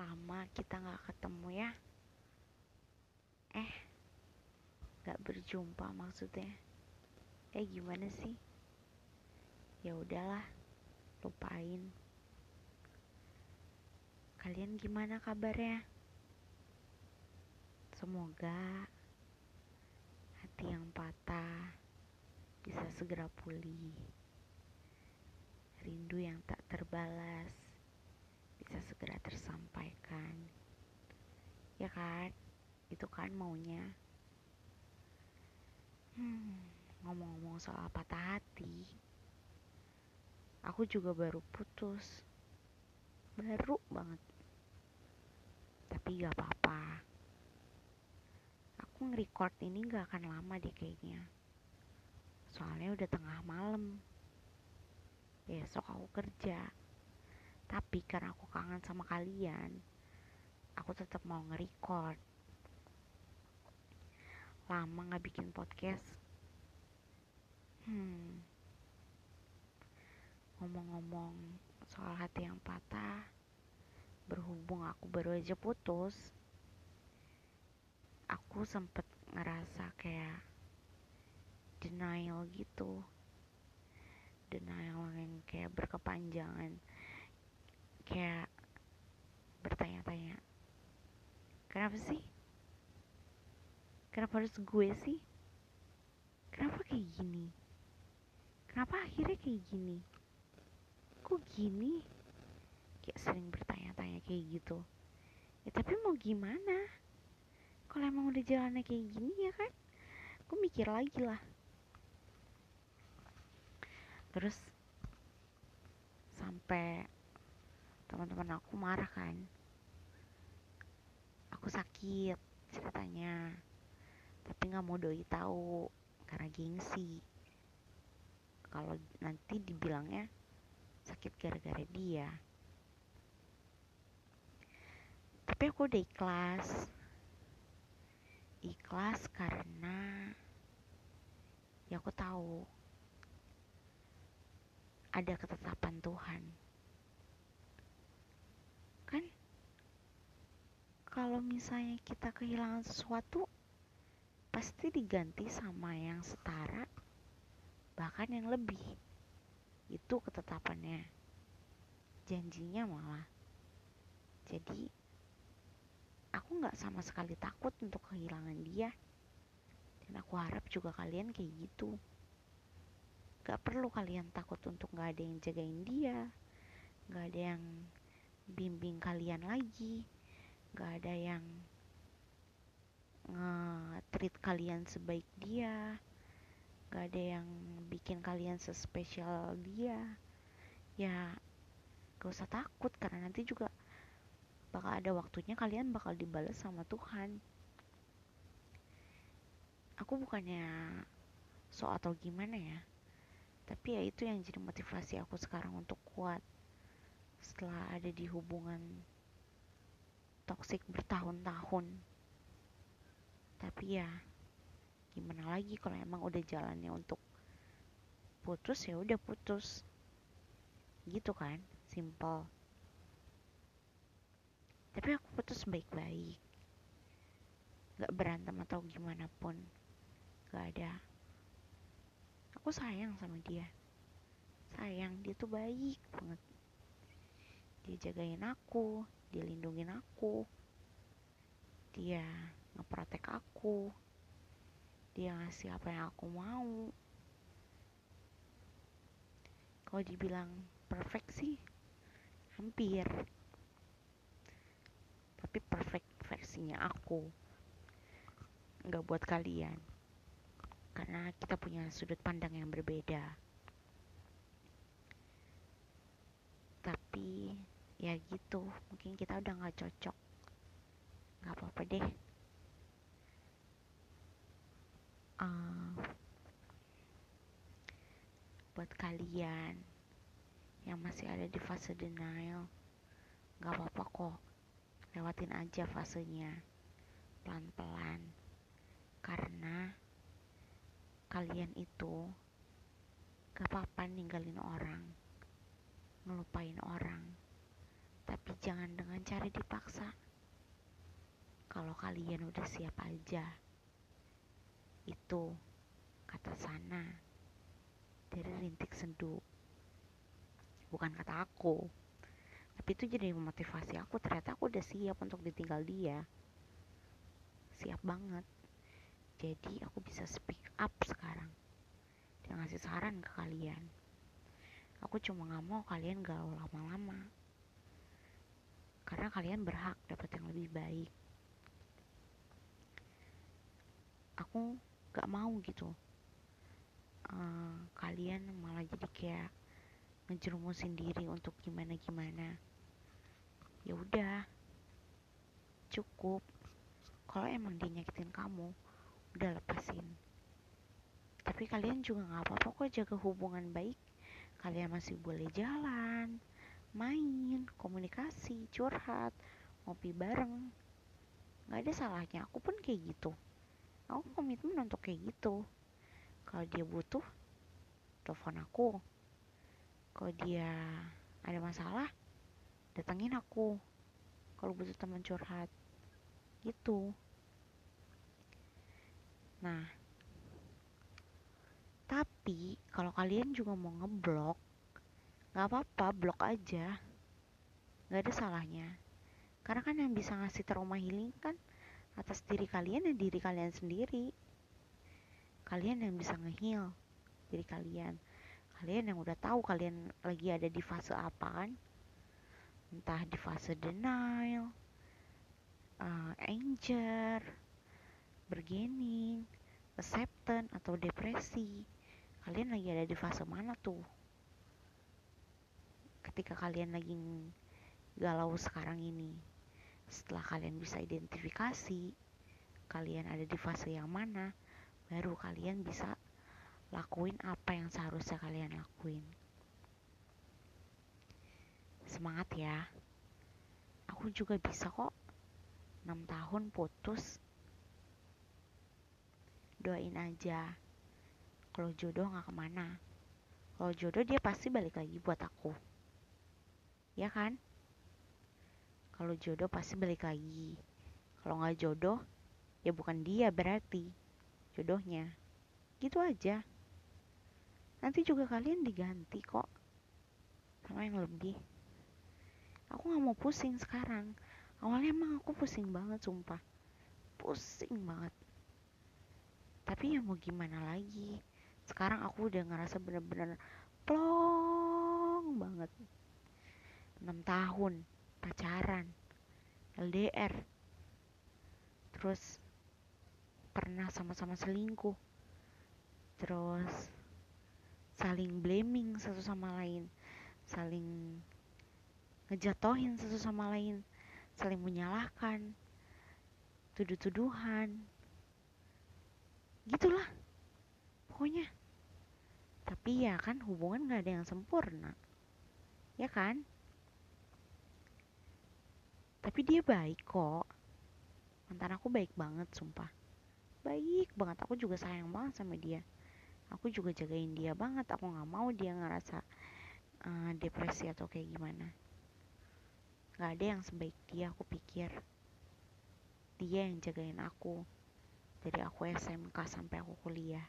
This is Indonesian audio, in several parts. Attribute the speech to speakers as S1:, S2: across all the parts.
S1: lama kita nggak ketemu ya? Eh nggak berjumpa maksudnya. Eh gimana sih? Ya udahlah lupain. Kalian gimana kabarnya? Semoga hati yang patah bisa segera pulih. Rindu yang tak terbalas bisa segera tersampaikan. Ya kan? Itu kan maunya? Hmm, ngomong-ngomong soal patah hati aku juga baru putus. Baru banget. Tapi gak apa-apa. Aku nge-record ini gak akan lama deh kayaknya. Soalnya udah tengah malam. Besok aku kerja tapi karena aku kangen sama kalian aku tetap mau nge-record. Lama gak bikin podcast. Hmm. Ngomong-ngomong soal hati yang patah berhubung aku baru aja putus aku sempet ngerasa kayak denial gitu. Denial yang kayak berkepanjangan kayak bertanya-tanya kenapa sih? Kenapa harus gue sih? Kenapa kayak gini? Kenapa akhirnya kayak gini? Kok gini? Kayak sering bertanya-tanya kayak gitu. Ya tapi mau gimana? Kalau emang udah jalannya kayak gini ya kan? Gue mikir lagi lah. Terus sampai teman-teman aku marah kan. Aku sakit ceritanya tapi nggak mau doi tahu karena gengsi. Kalau nanti dibilangnya sakit gara-gara dia. Tapi aku udah ikhlas. Ikhlas karena ya aku tahu ada ketetapan Tuhan kan kalau misalnya kita kehilangan sesuatu pasti diganti sama yang setara bahkan yang lebih. Itu ketetapannya. Janjinya malah. Jadi aku nggak sama sekali takut untuk kehilangan dia. Dan aku harap juga kalian kayak gitu. Gak perlu kalian takut untuk gak ada yang jagain dia gak ada yang bimbing kalian lagi gak ada yang nge-treat kalian sebaik dia. Gak ada yang bikin kalian sespesial dia. Ya gak usah takut karena nanti juga bakal ada waktunya kalian bakal dibalas sama Tuhan. Aku bukannya so atau gimana ya tapi ya itu yang jadi motivasi aku sekarang untuk kuat setelah ada di hubungan toksik bertahun-tahun. Tapi ya gimana lagi kalau emang udah jalannya untuk putus ya udah putus. Gitu kan simple. Tapi aku putus baik-baik. Gak berantem atau gimana pun. Gak ada. Aku sayang sama dia. Sayang dia tuh baik banget. Dia jagain aku dia lindungin aku. Dia ngeprotek aku. Dia ngasih apa yang aku mau. Kalau dibilang perfect sih hampir. Tapi perfect versinya aku. Nggak buat kalian. Karena kita punya sudut pandang yang berbeda. Tapi ya gitu mungkin kita udah nggak cocok. Nggak apa-apa deh. Uh, buat kalian yang masih ada di fase denial nggak apa-apa kok. Lewatin aja fasenya pelan-pelan. Karena kalian itu gak apa-apa ninggalin orang ngelupain orang Tapi jangan dengan cara dipaksa. Kalau kalian udah siap aja. Itu kata sana dari rintik sendu. Bukan kata aku. Tapi itu jadi memotivasi aku. Ternyata aku udah siap untuk ditinggal dia. Siap banget. Jadi aku bisa speak up sekarang. Dan ngasih saran ke kalian. Aku cuma gak mau kalian galau lama-lama. Karena kalian berhak dapat yang lebih baik. Aku gak mau gitu. Uh, kalian malah jadi kayak ngejerumusin diri untuk gimana-gimana. Ya udah. Cukup. Kalau emang dia nyakitin kamu, udah lepasin. Tapi kalian juga gak apa-apa kok jaga hubungan baik kalian masih boleh jalan, main, komunikasi, curhat, ngopi bareng. Gak ada salahnya, aku pun kayak gitu. Aku komitmen untuk kayak gitu. Kalau dia butuh, telepon aku. Kalau dia ada masalah, datangin aku. Kalau butuh teman curhat, gitu. Nah, tapi kalau kalian juga mau ngeblok, nggak apa-apa, blok aja. Nggak ada salahnya. Karena kan yang bisa ngasih trauma healing kan atas diri kalian dan diri kalian sendiri. Kalian yang bisa ngeheal diri kalian. Kalian yang udah tahu kalian lagi ada di fase apa kan? Entah di fase denial, uh, anger, bargaining, acceptance atau depresi kalian lagi ada di fase mana tuh ketika kalian lagi galau sekarang ini. Setelah kalian bisa identifikasi kalian ada di fase yang mana baru kalian bisa lakuin apa yang seharusnya kalian lakuin. Semangat ya. Aku juga bisa kok 6 tahun putus. Doain aja. Kalau jodoh nggak ke mana. Kalau jodoh dia pasti balik lagi buat aku ya kan? Kalau jodoh pasti balik lagi. Kalau nggak jodoh ya bukan dia berarti jodohnya. Gitu aja. Nanti juga kalian diganti kok. Sama yang lebih. Aku nggak mau pusing sekarang. Awalnya emang aku pusing banget sumpah. Pusing banget. Tapi ya mau gimana lagi? Sekarang aku udah ngerasa bener-bener plong banget 6 tahun pacaran LDR terus pernah sama-sama selingkuh. Terus saling blaming satu sama lain. Saling ngejatohin satu sama lain. Saling menyalahkan. Tuduh-tuduhan. Gitulah. Pokoknya. Tapi ya kan hubungan gak ada yang sempurna. Ya kan tapi dia baik kok. Mantan aku baik banget sumpah. Baik banget. Aku juga sayang banget sama dia. Aku juga jagain dia banget. Aku nggak mau dia ngerasa uh, depresi atau kayak gimana. Nggak ada yang sebaik dia aku pikir. Dia yang jagain aku dari aku SMK sampai aku kuliah.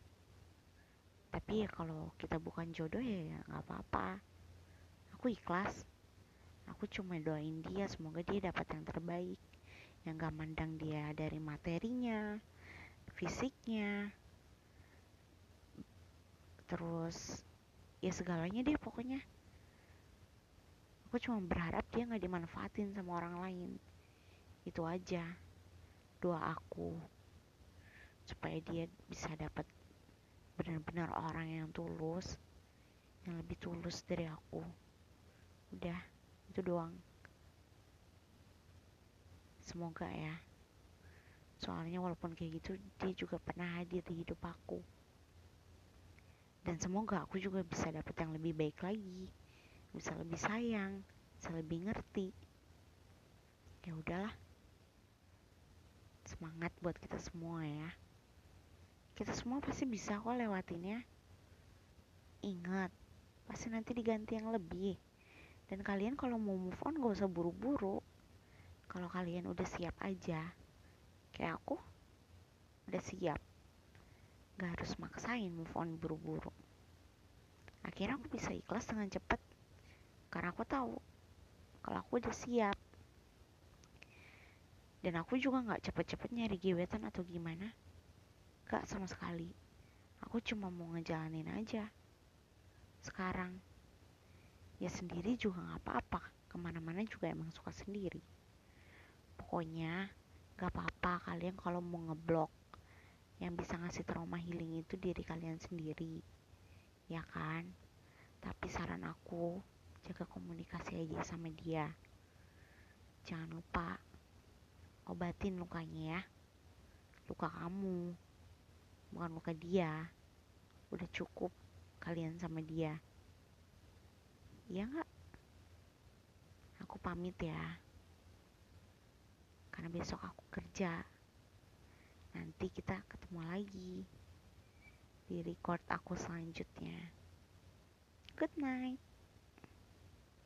S1: Tapi ya kalau kita bukan jodoh ya nggak apa-apa. Aku ikhlas aku cuma doain dia semoga dia dapat yang terbaik. Yang gak mandang dia dari materinya fisiknya. Terus ya segalanya deh pokoknya. Aku cuma berharap dia nggak dimanfaatin sama orang lain. Itu aja doa aku. Supaya dia bisa dapat benar-benar orang yang tulus yang lebih tulus dari aku itu doang. Semoga ya. Soalnya walaupun kayak gitu dia juga pernah hadir di hidup aku. Dan semoga aku juga bisa dapat yang lebih baik lagi. Bisa lebih sayang bisa lebih ngerti. Ya udahlah. Semangat buat kita semua ya. Kita semua pasti bisa kok lewatinnya. Ingat, pasti nanti diganti yang lebih. Dan kalian kalau mau move on gak usah buru-buru. Kalau kalian udah siap aja kayak aku udah siap. Gak harus maksain move on buru-buru. Akhirnya aku bisa ikhlas dengan cepat karena aku tahu kalau aku udah siap. Dan aku juga gak cepet-cepet nyari gebetan atau gimana. Gak sama sekali. Aku cuma mau ngejalanin aja. Sekarang ya sendiri juga gak apa-apa. Ke mana-mana juga emang suka sendiri. Pokoknya gak apa-apa kalian kalau mau ngeblok. Yang bisa ngasih trauma healing itu diri kalian sendiri. Ya kan? Tapi saran aku jaga komunikasi aja sama dia. Jangan lupa obatin lukanya ya. Luka kamu. Bukan luka dia. Udah cukup kalian sama dia iya nggak? Aku pamit ya. Karena besok aku kerja. Nanti kita ketemu lagi di record aku selanjutnya. Good night